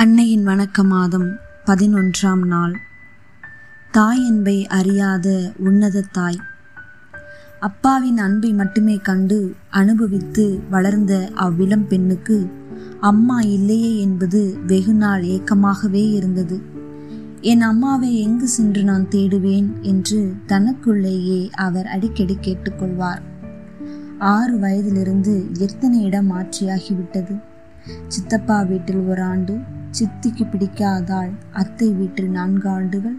அன்னையின் வணக்க மாதம் பதினொன்றாம் நாள். தாய் என்பை அறியாத உன்னத தாய். அப்பாவின் அன்பை மட்டுமே கண்டு அனுபவித்து வளர்ந்த அவ்விளம் பெண்ணுக்கு அம்மா இல்லையே என்பது வெகுநாள் ஏக்கமாகவே இருந்தது. என் அம்மாவை எங்கு சென்று நான் தேடுவேன் என்று தனக்குள்ளேயே அவர் அடிக்கடி கேட்டுக்கொள்வார். ஆறு வயதிலிருந்து எத்தனை இடம் மாற்றியாகிவிட்டது சித்தப்பா வீட்டில் ஒரு ஆண்டு சித்திக்கு பிடிக்காதால் அத்தை வீட்டில் நான்கு ஆண்டுகள்.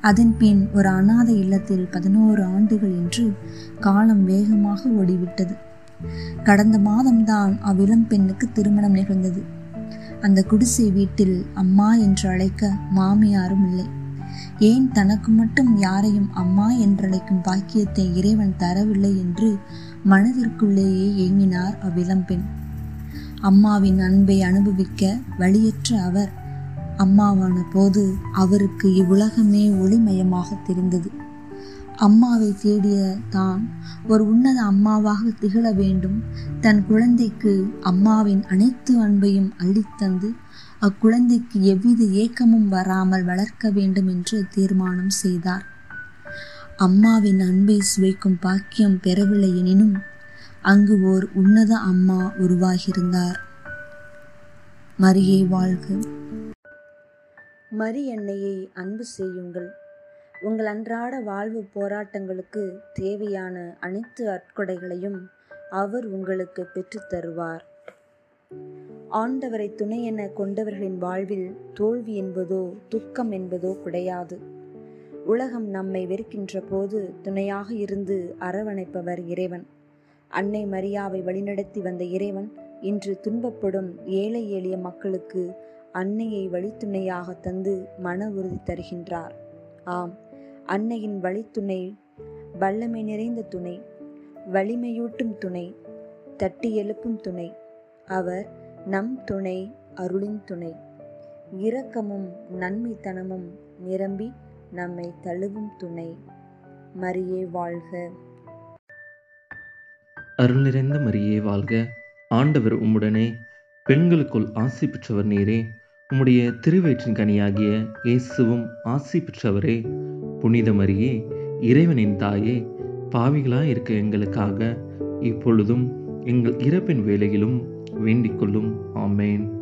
அதன் பின் ஒரு அனாத இல்லத்தில் பதினோரு ஆண்டுகள் என்று காலம் வேகமாக ஓடிவிட்டது. கடந்த மாதம்தான் அவ்விளம் பெண்ணுக்கு திருமணம் நிகழ்ந்தது. அந்த குடிசை வீட்டில் அம்மா என்று அழைக்க மாமியாரும் இல்லை. ஏன் தனக்கு மட்டும் யாரையும் அம்மா என்றழைக்கும் பாக்கியத்தை இறைவன் தரவில்லை என்று மனதிற்குள்ளேயே ஏங்கினார் அவ்விளம்பெண் அம்மாவின் அன்பை அனுபவிக்க வழியற்ற அவர். அம்மாவான போது அவருக்கு இவ்வுலகமே ஒளிமயமாக தெரிந்தது. அம்மாவை தேடிய தான் ஒரு உன்னத அம்மாவாக திகழ வேண்டும். தன் குழந்தைக்கு அம்மாவின் அனைத்து அன்பையும் அள்ளித்தந்து அக்குழந்தைக்கு எவ்வித ஏக்கமும் வராமல் வளர்க்க வேண்டும் என்று தீர்மானம் செய்தார். அம்மாவின் அன்பை சுவைக்கும் பாக்கியம் பெறவில்லை எனினும் அங்கு ஓர் உன்னத அம்மா உருவாகியிருந்தார். மரியே வாழ்க. மரி எண்ணெயை அன்பு செய்யுங்கள். உங்கள் அன்றாட வாழ்வு போராட்டங்களுக்கு தேவையான அனைத்து அற்கொடைகளையும் அவர் உங்களுக்கு பெற்றுத்தருவார் ஆண்டவரை துணை என கொண்டவர்களின் வாழ்வில் தோல்வி என்பதோ துக்கம் என்பதோ கிடையாது. உலகம் நம்மை வெறுக்கின்ற போது துணையாக இருந்து அரவணைப்பவர் இறைவன். அன்னை மரியாவை வழிநடத்தி வந்த இறைவன் இன்று துன்பப்படும் ஏழை எளிய மக்களுக்கு அன்னையை வழித்துணையாக தந்து மன உறுதி தருகின்றார். ஆம் அன்னையின் வழித்துணை வல்லமை நிறைந்த துணை வலிமையூட்டும் துணை தட்டி எழுப்பும் துணை அவர் நம் துணை அருளின் துணை. இரக்கமும் நன்மைத்தனமும் நிரம்பி நம்மை தழுவும் துணை. மரியே வாழ்க. அருள் நிறைந்த மரியே வாழ்க. ஆண்டவர் உம்முடனே பெண்களுக்குள் ஆசி பெற்றவர் நீரே. உம்முடைய திருவயிற்றின் கனியாகிய இயேசுவும் ஆசி பெற்றவரே. புனித மரியே இறைவனின் தாயே பாவிகளாக இருக்க எங்களுக்காக இப்பொழுதும் எங்கள் இறப்பின் வேலையிலும் வேண்டிக் கொள்ளும். ஆமேன்.